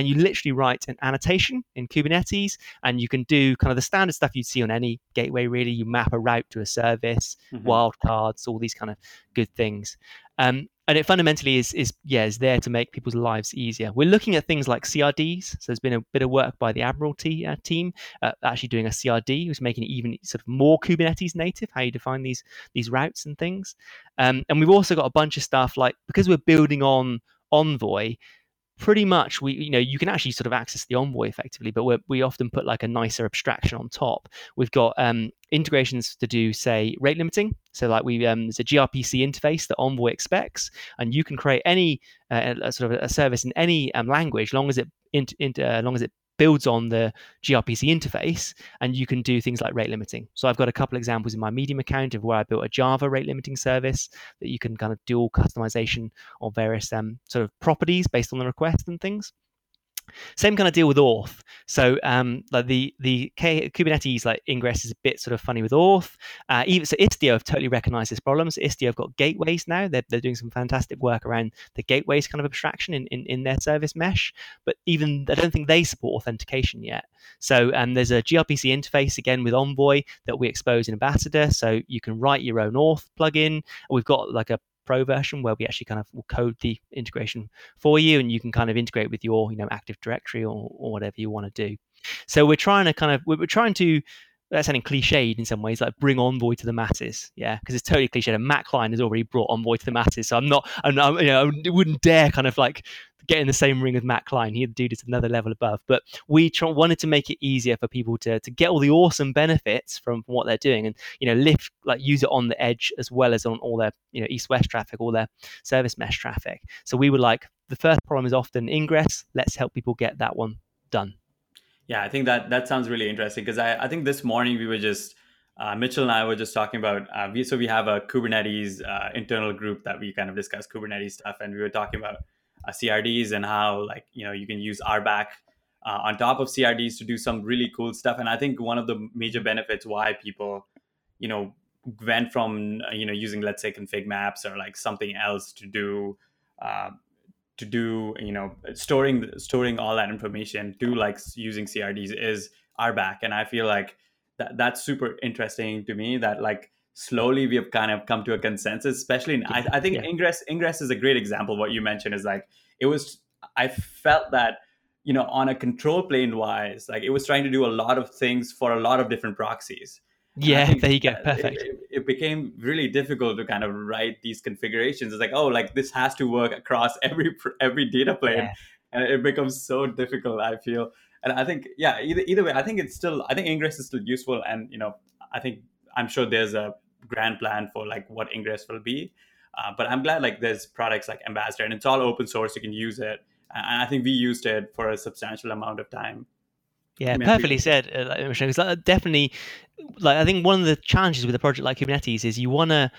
you literally write an annotation in Kubernetes, and you can do kind of the standard stuff you'd see on any gateway. Really, you map a route to a service, mm-hmm. wildcards, all these kind of good things. Um, and it fundamentally is is yeah is there to make people's lives easier. We're looking at things like CRDs. So there's been a bit of work by the Admiralty uh, team uh, actually doing a CRD, who's making it even sort of more Kubernetes native. How you define these these routes and things. Um, and we've also got a bunch of stuff like because we're building on Envoy, pretty much we you know you can actually sort of access the envoy effectively but we we often put like a nicer abstraction on top. We've got um, integrations to do say rate limiting. So like we um, there's a grpc interface that envoy expects and you can create any uh, sort of a service in any um, language long as it in, in, uh, long as it builds on the gRPC interface, and you can do things like rate limiting. So I've got a couple examples in my Medium account of where I built a Java rate limiting service that you can kind of do all customization of various um, sort of properties based on the request and things. Same kind of deal with auth. So um, like the the K- Kubernetes like ingress is a bit sort of funny with auth. Uh, even so, Istio have totally recognized this problem. So Istio have got gateways now. They're, they're doing some fantastic work around the gateways kind of abstraction in, in, in their service mesh. But even I don't think they support authentication yet. So um, there's a gRPC interface again with Envoy that we expose in Ambassador. So you can write your own auth plugin. We've got like a Pro version where we actually kind of will code the integration for you, and you can kind of integrate with your you know Active Directory or, or whatever you want to do. So we're trying to kind of we're, trying to that's sounding cliched in some ways, like bring Envoy to the masses. Yeah, because it's totally cliched. And Matt Klein has already brought Envoy to the masses, so I'm not, I'm, you know, I wouldn't dare kind of like get in the same ring as Matt Klein. He, dude, is another level above. But we tr- wanted to make it easier for people to to get all the awesome benefits from, from what they're doing, and you know, lift like use it on the edge as well as on all their you know east west traffic, all their service mesh traffic. So we were like, the first problem is often ingress. Let's help people get that one done. Yeah, I think that that sounds really interesting because I, I think this morning we were just uh, Mitchell and I were just talking about uh, we so we have a Kubernetes uh, internal group that we kind of discuss Kubernetes stuff, and we were talking about uh, CRDs and how like you know you can use RBAC uh, on top of CRDs to do some really cool stuff. And I think one of the major benefits why people you know went from you know using let's say config maps or like something else to do uh, to do you know storing storing all that information to like using crds is RBAC and i feel like that that's super interesting to me that like slowly we have kind of come to a consensus especially in, I, I think yeah. ingress ingress is a great example what you mentioned is like it was i felt that you know on a control plane wise like it was trying to do a lot of things for a lot of different proxies yeah there you go perfect. it, it, became really difficult to kind of write these configurations. It's like oh like this has to work across every every data plane. Yeah. and it becomes so difficult i feel. And i think yeah either, either way i think it's still i think ingress is still useful. And you know i think i'm sure there's a grand plan for like what ingress will be. Uh, but i'm glad like there's products like ambassador and it's all open source. You can use it. And i think we used it for a substantial amount of time yeah, perfectly said. Uh, like, definitely, like I think one of the challenges with a project like Kubernetes is you want to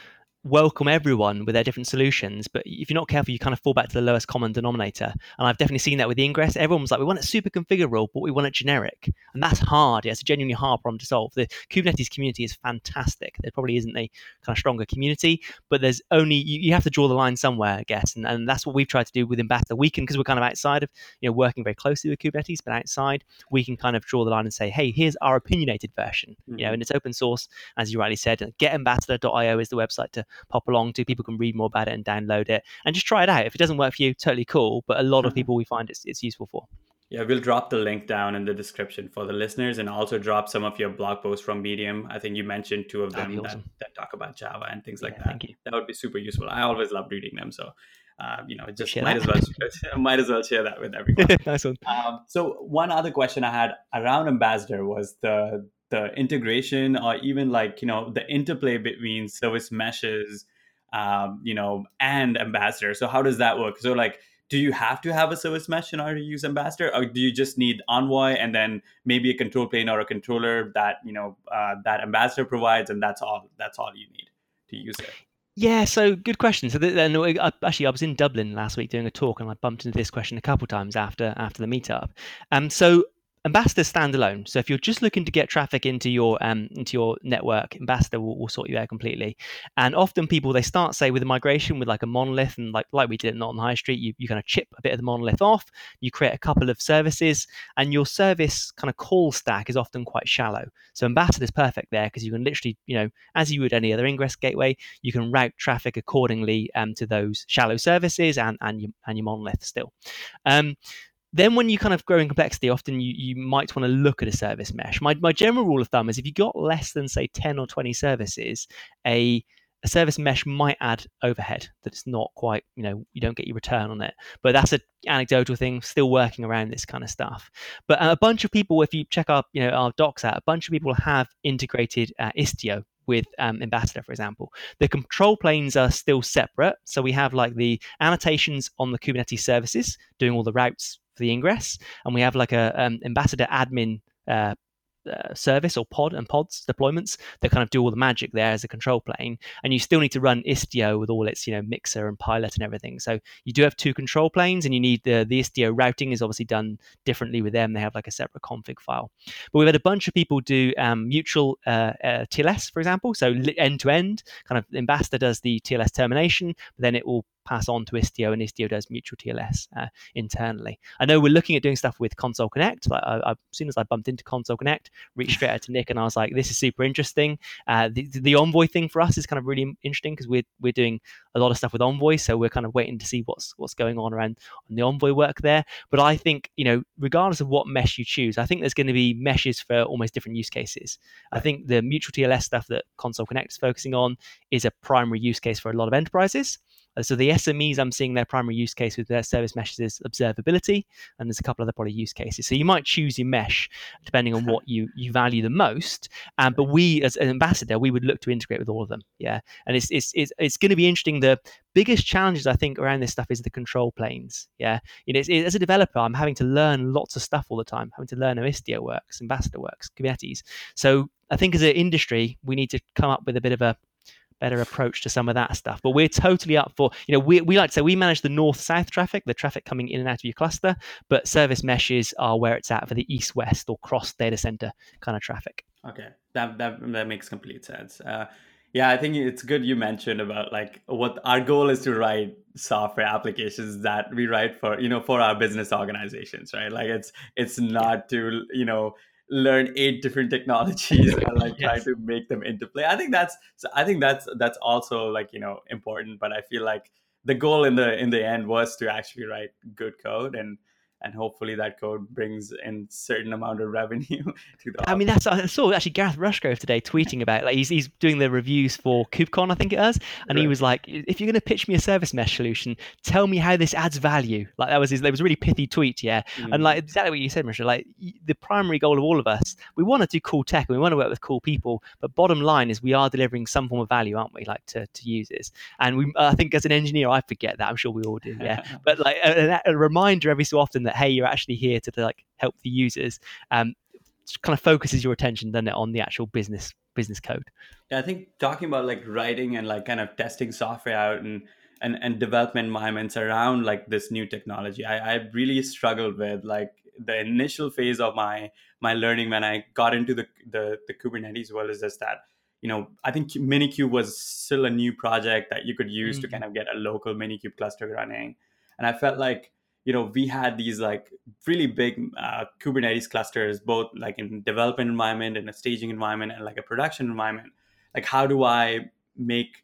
welcome everyone with their different solutions. But if you're not careful, you kind of fall back to the lowest common denominator. And I've definitely seen that with the ingress. Everyone was like, we want it super configurable, but we want it generic. And that's hard. Yeah, it's a genuinely hard problem to solve. The Kubernetes community is fantastic. There probably isn't a kind of stronger community, but there's only, you, you have to draw the line somewhere, I guess. And, and that's what we've tried to do with Ambassador. We can, because we're kind of outside of, you know, working very closely with Kubernetes, but outside, we can kind of draw the line and say, hey, here's our opinionated version, mm-hmm. you know, mm-hmm. and it's open source, as you rightly said. Getambassador.io is the website to pop along to. People can read more about it and download it and just try it out. If it doesn't work for you, totally cool. But a lot of mm-hmm. people we find it's, it's useful for. Yeah, we'll drop the link down in the description for the listeners and also drop some of your blog posts from Medium. I think you mentioned two of them awesome. that, that, talk about Java and things yeah, like that. Thank you. That would be super useful. I always love reading them. So, uh, you know, just might as, well, might as well share that with everyone. nice one. Um, so one other question I had around Ambassador was the the integration or even like, you know, the interplay between service meshes um, you know, and ambassador. So how does that work? So like, do you have to have a service mesh in order to use Ambassador, or do you just need Envoy and then maybe a control plane or a controller that you know uh, that Ambassador provides, and that's all that's all you need to use it? Yeah, so good question. So then, actually, I was in Dublin last week doing a talk, and I bumped into this question a couple times after after the meetup. Um, so Ambassador standalone. So if you're just looking to get traffic into your um, into your network, Ambassador will, will, sort you out completely. And often people they start say with a migration with like a monolith and like like we did not on High Street, you, you kind of chip a bit of the monolith off, you create a couple of services, and your service kind of call stack is often quite shallow. So Ambassador is perfect there because you can literally, you know, as you would any other ingress gateway, you can route traffic accordingly um, to those shallow services and and your and your monolith still. Um, then when you kind of grow in complexity, often you, you might want to look at a service mesh. My, my general rule of thumb is if you got less than say 10 or 20 services, a, a service mesh might add overhead that it's not quite, you know, you don't get your return on it. But that's an anecdotal thing, still working around this kind of stuff. But a bunch of people, if you check our, you know, our docs out, a bunch of people have integrated uh, Istio with um, Ambassador, for example. The control planes are still separate. So we have like the annotations on the Kubernetes services doing all the routes for the ingress, and we have like a um, ambassador admin uh, uh, service or pod and pods deployments that kind of do all the magic there as a control plane. And you still need to run Istio with all its you know mixer and pilot and everything. So you do have two control planes, and you need the the Istio routing is obviously done differently with them. They have like a separate config file. But we've had a bunch of people do um, mutual uh, uh, TLS, for example. So end to end, kind of Ambassador does the TLS termination, but then it will pass on to Istio, and Istio does mutual TLS uh, internally. I know we're looking at doing stuff with Consul Connect. Like I, I, as soon as I bumped into Consul Connect, reached straight out to Nick, and I was like, "This is super interesting." Uh, the, the Envoy thing for us is kind of really interesting because we're we're doing a lot of stuff with Envoy, so we're kind of waiting to see what's what's going on around on the Envoy work there. But I think you know, regardless of what mesh you choose, I think there's going to be meshes for almost different use cases. I think the mutual TLS stuff that Consul Connect is focusing on is a primary use case for a lot of enterprises. Uh, so the SMEs, I'm seeing their primary use case with their service meshes is observability, and there's a couple other probably use cases. So you might choose your mesh depending on what you you value the most. Um, but we, as an ambassador, we would look to integrate with all of them. Yeah, and it's it's it's, it's going to be interesting. The biggest challenges I think around this stuff is the control planes. Yeah, you know, as a developer, I'm having to learn lots of stuff all the time. having to learn how Istio works, Ambassador works, Kubernetes. So I think as an industry, we need to come up with a bit of a better approach to some of that stuff. But we're totally up for, you know, we, we like to say we manage the north south traffic, the traffic coming in and out of your cluster, but service meshes are where it's at for the east west or cross data center kind of traffic. Okay, that that, that makes complete sense. Uh, yeah, I think it's good you mentioned about like what our goal is to write software applications that we write for you know for our business organizations, right? Like it's it's not to you know learn eight different technologies and like yes. try to make them into play. I think that's so I think that's that's also like you know important. But I feel like the goal in the in the end was to actually write good code and and hopefully that code brings in certain amount of revenue to the. I mean, that's I saw actually Gareth Rushgrove today tweeting about like he's he's doing the reviews for KubeCon, I think it was, and right. he was like, if you're going to pitch me a service mesh solution, tell me how this adds value. Like that was his, that was a really pithy tweet, yeah, mm. and like exactly what you said, Michelle. Like the primary goal of all of us, we want to do cool tech and we want to work with cool people, but bottom line is we are delivering some form of value, aren't we? Like to to users, and we I think as an engineer, I forget that. I'm sure we all do, yeah. but like a, a reminder every so often that hey, you're actually here to, to like help the users. Um, kind of focuses your attention then on the actual business business code. Yeah, I think talking about like writing and like kind of testing software out and and, and development environments around like this new technology, I, I really struggled with like the initial phase of my my learning when I got into the the, the Kubernetes world is just that you know I think Minikube was still a new project that you could use mm-hmm. to kind of get a local Minikube cluster running, and I felt like you know we had these like really big uh, kubernetes clusters both like in development environment and a staging environment and like a production environment. Like how do i make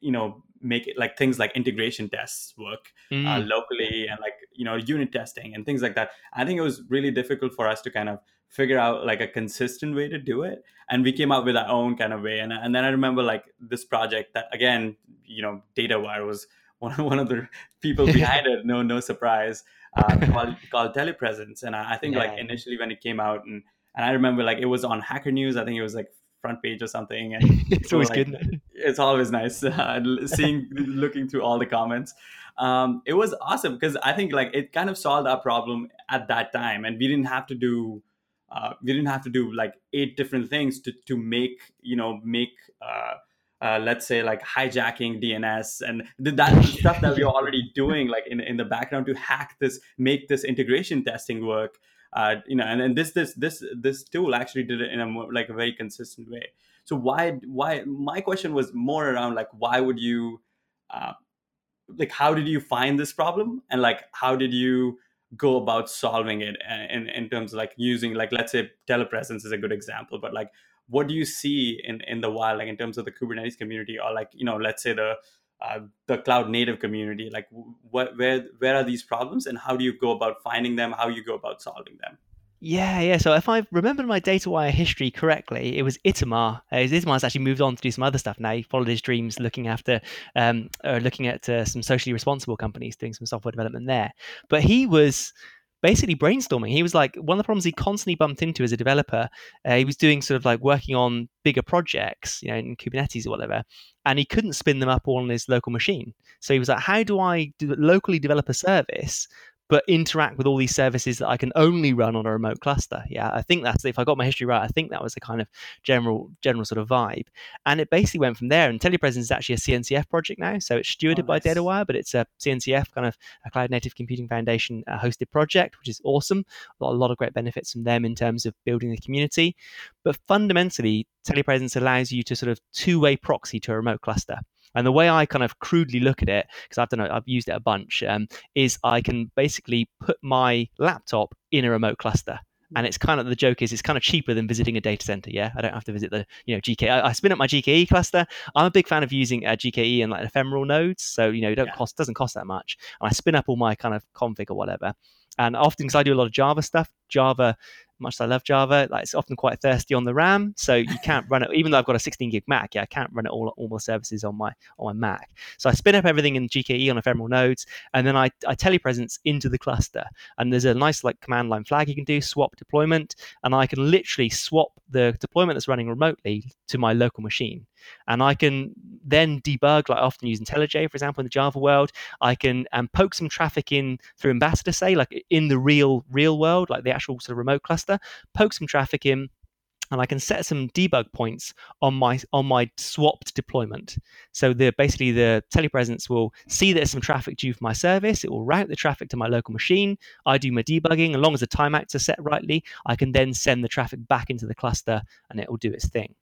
you know make it like things like integration tests work mm. uh, locally and like you know unit testing and things like that. I think it was really difficult for us to kind of figure out like a consistent way to do it. And we came up with our own kind of way. And, and then i remember like this project that again you know datawire was one, one of the people behind it. No, no surprise. Uh, called, called telepresence, and I, I think yeah. like initially when it came out, and and I remember like it was on Hacker News. I think it was like front page or something. And it's always like, good. it's always nice uh, seeing looking through all the comments um, it was awesome because i think like it kind of solved our problem at that time and we didn't have to do uh, we didn't have to do like eight different things to, to make you know make uh, uh, let's say like hijacking DNS and that stuff that we're already doing like in, in the background to hack this, make this integration testing work. Uh, you know, and, and this this this this tool actually did it in a more, like a very consistent way. So why why my question was more around like why would you uh, like how did you find this problem and like how did you go about solving it uh, in in terms of like using like let's say telepresence is a good example, but like what do you see in in the wild like in terms of the kubernetes community or like you know let's say the uh, the cloud native community like what where where are these problems and how do you go about finding them how you go about solving them yeah, yeah. So if I remember my DataWire history correctly, it was Itamar. Uh, Itamar's actually moved on to do some other stuff now. He followed his dreams, looking after, um, or looking at uh, some socially responsible companies, doing some software development there. But he was basically brainstorming. He was like, one of the problems he constantly bumped into as a developer, uh, he was doing sort of like working on bigger projects, you know, in Kubernetes or whatever, and he couldn't spin them up all on his local machine. So he was like, how do I do, locally develop a service but interact with all these services that I can only run on a remote cluster. Yeah, I think that's if I got my history right. I think that was the kind of general general sort of vibe, and it basically went from there. And Telepresence is actually a CNCF project now, so it's stewarded oh, nice. by DataWire, but it's a CNCF kind of a Cloud Native Computing Foundation uh, hosted project, which is awesome. A lot, a lot of great benefits from them in terms of building the community, but fundamentally, Telepresence allows you to sort of two way proxy to a remote cluster. And the way I kind of crudely look at it, because I've done it, I've used it a bunch, um, is I can basically put my laptop in a remote cluster and it's kind of the joke is it's kind of cheaper than visiting a data center. Yeah, I don't have to visit the you know GK. I, I spin up my GKE cluster. I'm a big fan of using uh, GKE and like ephemeral nodes, so you know it don't yeah. cost doesn't cost that much. And I spin up all my kind of config or whatever. And often, because I do a lot of Java stuff, Java much as I love Java, like it's often quite thirsty on the RAM, so you can't run it. Even though I've got a 16 gig Mac, yeah, I can't run it all all my services on my on my Mac. So I spin up everything in GKE on ephemeral nodes, and then I, I telepresence into the cluster. And there's a nice like command line flag you can do, swap deployment, and I can literally swap the deployment that's running remotely to my local machine. And I can then debug, like often use IntelliJ, for example, in the Java world. I can um, poke some traffic in through Ambassador, say, like in the real real world, like the actual sort of remote cluster, poke some traffic in, and I can set some debug points on my on my swapped deployment. So the basically the telepresence will see there's some traffic due for my service. It will route the traffic to my local machine. I do my debugging. As long as the timeouts are set rightly, I can then send the traffic back into the cluster and it will do its thing.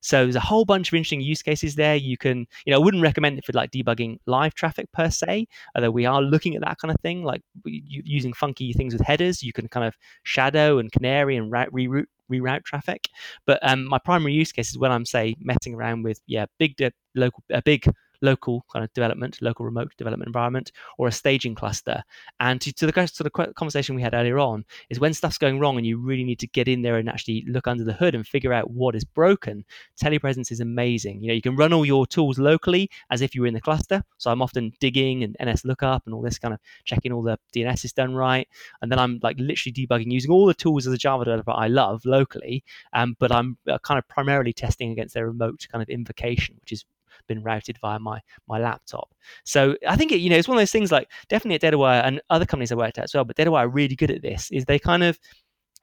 So there's a whole bunch of interesting use cases there. You can, you know, I wouldn't recommend it for like debugging live traffic per se, although we are looking at that kind of thing, like using funky things with headers. You can kind of shadow and canary and route, reroute reroute traffic. But um, my primary use case is when I'm say messing around with yeah big de- local a big local kind of development, local remote development environment, or a staging cluster. And to, to the sort of conversation we had earlier on is when stuff's going wrong and you really need to get in there and actually look under the hood and figure out what is broken. Telepresence is amazing. You know, you can run all your tools locally as if you were in the cluster. So I'm often digging and NS lookup and all this kind of checking all the DNS is done right. And then I'm like literally debugging using all the tools as a Java developer I love locally. Um, but I'm uh, kind of primarily testing against their remote kind of invocation, which is been routed via my my laptop. So I think it, you know it's one of those things like definitely at DataWire and other companies I worked at as well, but DataWire are really good at this. Is they kind of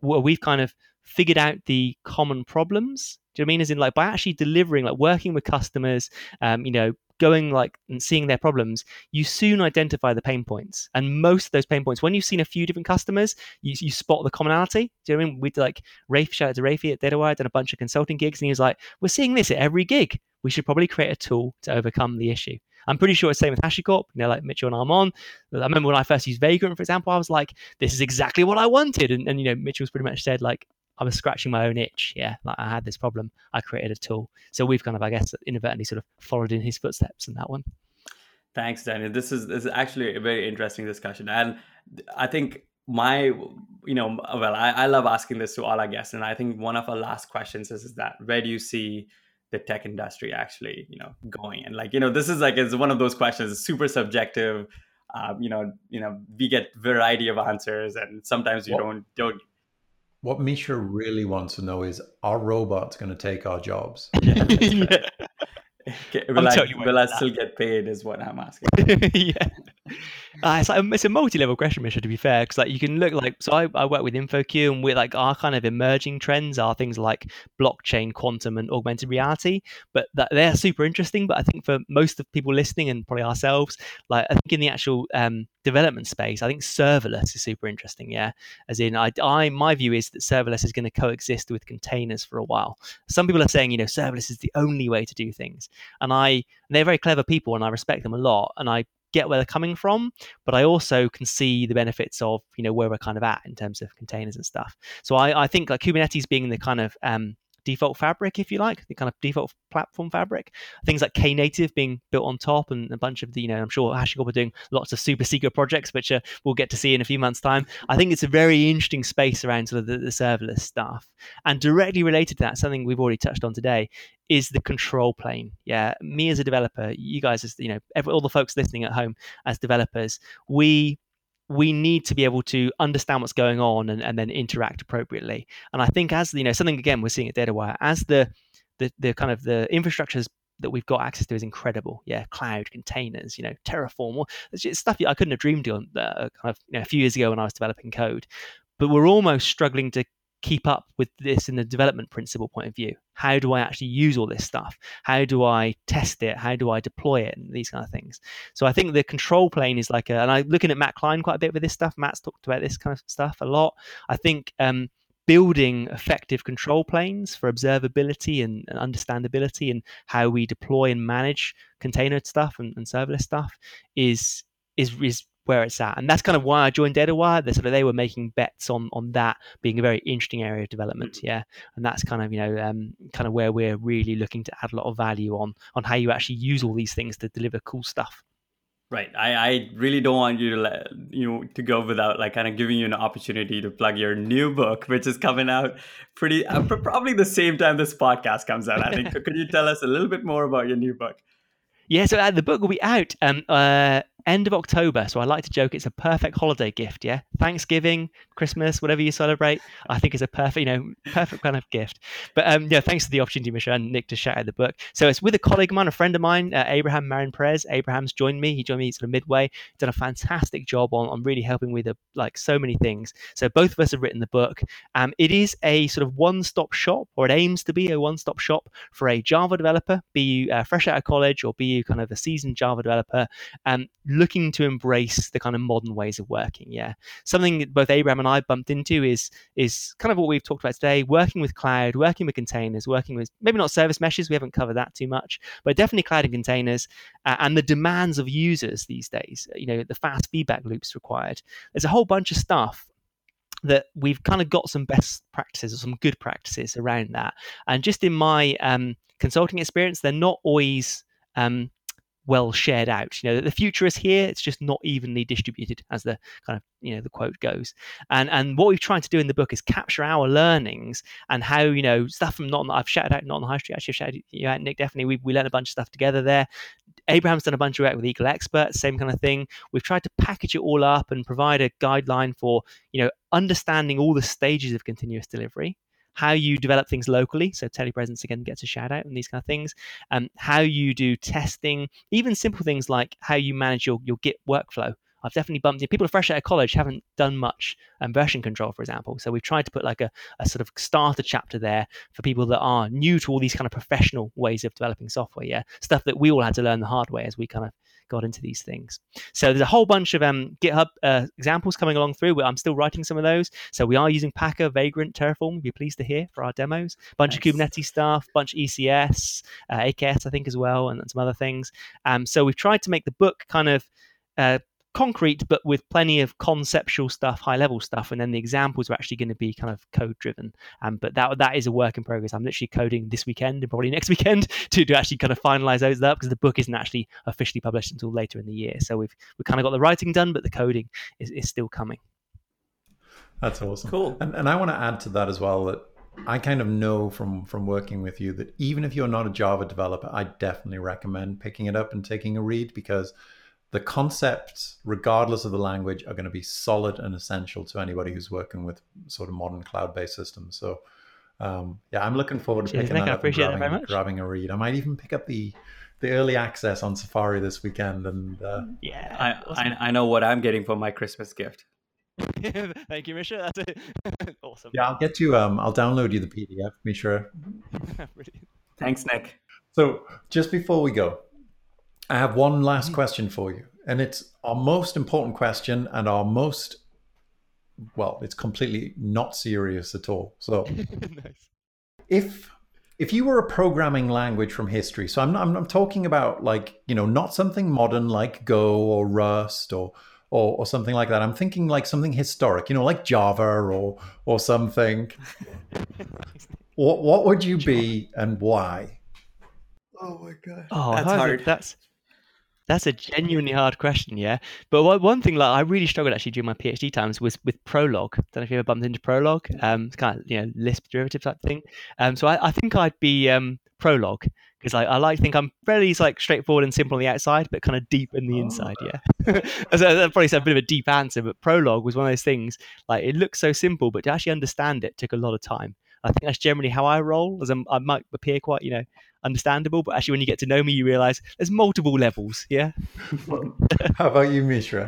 well, we've kind of figured out the common problems. Do you know I mean? As in like by actually delivering, like working with customers, um, you know, going like and seeing their problems, you soon identify the pain points. And most of those pain points, when you've seen a few different customers, you, you spot the commonality. Do you know what I mean? We'd like Rafe, shout out to Rafe at DataWire, done a bunch of consulting gigs, and he was like, We're seeing this at every gig. We should probably create a tool to overcome the issue. I'm pretty sure it's the same with HashiCorp, you know, like Mitchell and Armon. I remember when I first used Vagrant, for example, I was like, this is exactly what I wanted. And, and you know, Mitchell's pretty much said, like, I was scratching my own itch. Yeah, like I had this problem. I created a tool. So we've kind of, I guess, inadvertently sort of followed in his footsteps in that one. Thanks, Daniel. This is this is actually a very interesting discussion, and I think my you know well I, I love asking this to all our guests and i think one of our last questions is, is that where do you see the tech industry actually you know going and like you know this is like it's one of those questions it's super subjective um, you know you know we get variety of answers and sometimes you don't don't what Misha really wants to know is are robots going to take our jobs? yeah. will, I, will I still get paid? Is what I'm asking. yeah, uh, it's like it's a multi-level question, Misha. To be fair, because like you can look like so I, I work with InfoQ, and we're like our kind of emerging trends are things like blockchain, quantum, and augmented reality. But that they're super interesting. But I think for most of people listening, and probably ourselves, like I think in the actual um, development space, I think serverless is super interesting. Yeah, as in, I, I my view is that serverless is going to coexist with containers for a while. Some people are saying, you know, serverless is the only way to do things, and I they're very clever people, and I respect them a lot, and I get where they're coming from, but I also can see the benefits of you know where we're kind of at in terms of containers and stuff. So I, I think like Kubernetes being the kind of um, default fabric, if you like, the kind of default platform fabric. Things like Knative being built on top, and a bunch of the, you know, I'm sure HashiCorp are doing lots of super secret projects, which uh, we'll get to see in a few months' time. I think it's a very interesting space around sort of the, the serverless stuff. And directly related to that, something we've already touched on today, is the control plane. Yeah, me as a developer, you guys as you know, every, all the folks listening at home as developers, we we need to be able to understand what's going on and, and then interact appropriately. And I think as you know, something again we're seeing at DataWire, as the the, the kind of the infrastructures that we've got access to is incredible. Yeah, cloud containers, you know, Terraform, it's stuff I couldn't have dreamed of uh, kind of you know, a few years ago when I was developing code. But we're almost struggling to keep up with this in the development principle point of view. How do I actually use all this stuff? How do I test it? How do I deploy it? And these kind of things. So I think the control plane is like a, and I'm looking at Matt Klein quite a bit with this stuff. Matt's talked about this kind of stuff a lot. I think um, building effective control planes for observability and, and, understandability and how we deploy and manage container stuff and, and serverless stuff is is is where it's at. And that's kind of why I joined DataWire. They sort of they were making bets on on that being a very interesting area of development. Mm-hmm. Yeah, and that's kind of you know um, kind of where we're really looking to add a lot of value on on how you actually use all these things to deliver cool stuff. Right. I, I really don't want you to let you know, to go without like kind of giving you an opportunity to plug your new book, which is coming out pretty uh, probably the same time this podcast comes out. I think. Could you tell us a little bit more about your new book? Yeah, so uh, the book will be out um, uh, end of October. So I like to joke it's a perfect holiday gift. Yeah, Thanksgiving, Christmas, whatever you celebrate, I think is a perfect, you know, perfect kind of gift. But um, yeah, thanks for the opportunity, Michelle and Nick, to shout out the book. So it's with a colleague of mine, a friend of mine, uh, Abraham Marin Perez. Abraham's joined me. He joined me sort of midway. Done a fantastic job on, on really helping with a, like so many things. So both of us have written the book. Um, it is a sort of one-stop shop, or it aims to be a one-stop shop for a Java developer, be you uh, fresh out of college or be you kind of a seasoned Java developer. Um, looking to embrace the kind of modern ways of working. Yeah, something that both Abraham and I bumped into is is kind of what we've talked about today: working with cloud, working with containers, working with maybe not service meshes. We haven't covered that too much, but definitely cloud and containers, uh, and the demands of users these days. You know, the fast feedback loops required. There's a whole bunch of stuff that we've kind of got some best practices or some good practices around that. And just in my um, consulting experience, they're not always um, well shared out. You know, the future is here; it's just not evenly distributed, as the kind of you know the quote goes. And and what we've tried to do in the book is capture our learnings and how you know stuff from not I've shouted out not on the high street. Actually, I've shouted you out, Nick. Definitely, we we learned a bunch of stuff together there. Abraham's done a bunch of work with Equal Experts, same kind of thing. We've tried to package it all up and provide a guideline for you know understanding all the stages of continuous delivery how you develop things locally. So telepresence again gets a shout out and these kind of things. Um, how you do testing, even simple things like how you manage your, your Git workflow. I've definitely bumped into people fresh out of college haven't done much um, version control, for example. So we've tried to put like a, a sort of starter chapter there for people that are new to all these kind of professional ways of developing software. Yeah, stuff that we all had to learn the hard way as we kind of got into these things. So there's a whole bunch of um, GitHub uh, examples coming along through. I'm still writing some of those. So we are using Packer, Vagrant, Terraform. Be pleased to hear for our demos. Bunch nice. of Kubernetes stuff, bunch of ECS, uh, AKS, I think as well, and, and some other things. Um, so we've tried to make the book kind of uh, concrete, but with plenty of conceptual stuff, high level stuff, and then the examples are actually going to be kind of code driven. Um, but that that is a work in progress. I'm literally coding this weekend and probably next weekend to, to actually kind of finalize those up because the book isn't actually officially published until later in the year. So we've we kind of got the writing done, but the coding is, is still coming. That's awesome. Cool. And, and I want to add to that as well that I kind of know from from working with you that even if you're not a Java developer, I definitely recommend picking it up and taking a read because the concepts, regardless of the language, are going to be solid and essential to anybody who's working with sort of modern cloud-based systems. So um, yeah, I'm looking forward to Cheers, picking Nick, that I up and appreciate that grabbing, very grabbing a read. I might even pick up the the early access on Safari this weekend. And uh, Yeah. I, awesome. I I know what I'm getting for my Christmas gift. Thank you, Misha. That's it. awesome. yeah, I'll get you. Um, I'll download you the PDF, Mishra. Thanks, Nick. So just before we go, I have one last Mm-hmm. question for you, and it's our most important question and our most well, it's completely not serious at all. So nice. if if you were a programming language from history, so I'm, I'm I'm talking about like you know not something modern like Go or Rust or or, or something like that. I'm thinking like something historic, you know, like Java or or something. What what would you be and why? Oh my god! Oh, That's how's it- hard. That's that's a genuinely hard question, yeah. But one, thing like I really struggled actually during my PhD times was with Prolog. Don't know if you ever bumped into Prolog. Um, it's kind of you know Lisp derivative type thing. Um, so I, I think I'd be um Prolog because I, I like to think I'm fairly like straightforward and simple on the outside, but kind of deep in the inside. Yeah, so that probably said a bit of a deep answer, but Prolog was one of those things like it looks so simple, but to actually understand it took a lot of time. I think that's generally how I roll, as I'm, I might appear quite, you know, understandable, but actually when you get to know me, you realize there's multiple levels. Yeah. How about you, Mishra?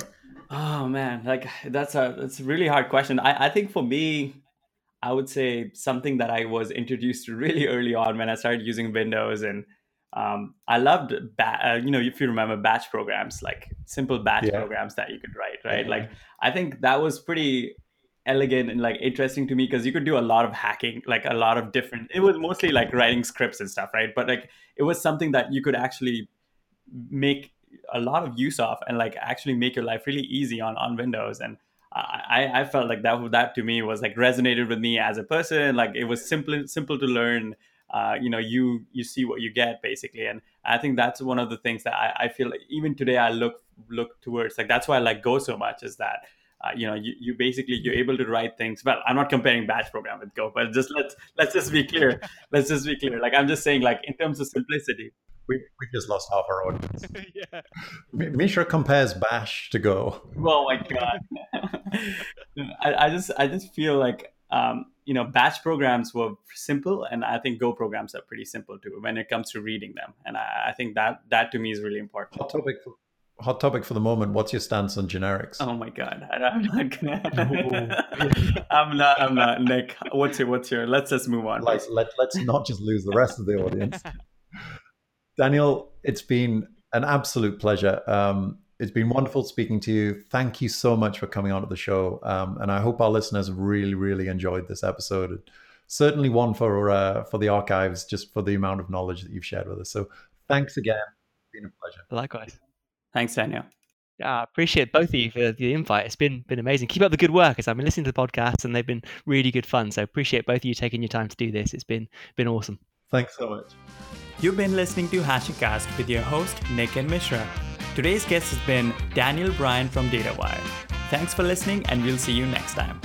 Oh man, like that's a that's a really hard question. I, I think for me, I would say something that I was introduced to really early on when I started using Windows, and um, I loved, ba- uh, you know, if you remember batch programs, like simple batch Yeah. programs that you could write, right? Yeah. Like I think that was pretty elegant and like interesting to me because you could do a lot of hacking, like a lot of different. It was mostly like writing scripts and stuff, right? But like it was something that you could actually make a lot of use of and like actually make your life really easy on on Windows and I, I felt like that that to me was like resonated with me as a person like it was simple simple to learn uh, you know you you see what you get basically and I think that's one of the things that I, I feel like even today I look look towards like that's why I like Go so much is that uh, you know you, you basically you're able to write things well i'm not comparing batch program with go but just let's let's just be clear let's just be clear like i'm just saying like in terms of simplicity We, we just lost half our audience. yeah. Mi- Mishra compares Bash to Go. oh my god I, I just i just feel like um, you know batch programs were simple and i think go programs are pretty simple too when it comes to reading them and i, I think that that to me is really important Hot topic. For, hot topic for the moment. What's your stance on generics? oh my god I, i'm not gonna i'm not i'm not nick what's your what's your let's just move on Like, let, let's not just lose the rest of the audience. Daniel, it's been an absolute pleasure. Um, it's been wonderful speaking to you. Thank you so much for coming on to the show. Um, and I hope our listeners really, really enjoyed this episode. Certainly one for uh, for the archives, just for the amount of knowledge that you've shared with us. So thanks again. It's been a pleasure. Likewise. Thanks daniel Yeah, I appreciate both of you for the invite. It's been been amazing. Keep up the good work. As I've been listening to the podcast, and they've been really good fun. So appreciate both of you taking your time to do this. It's been been awesome. Thanks so much. You've been listening to HashiCast with your host, Nick and Mishra. Today's guest has been Daniel Bryant from DataWire. Thanks for listening, and we'll see you next time.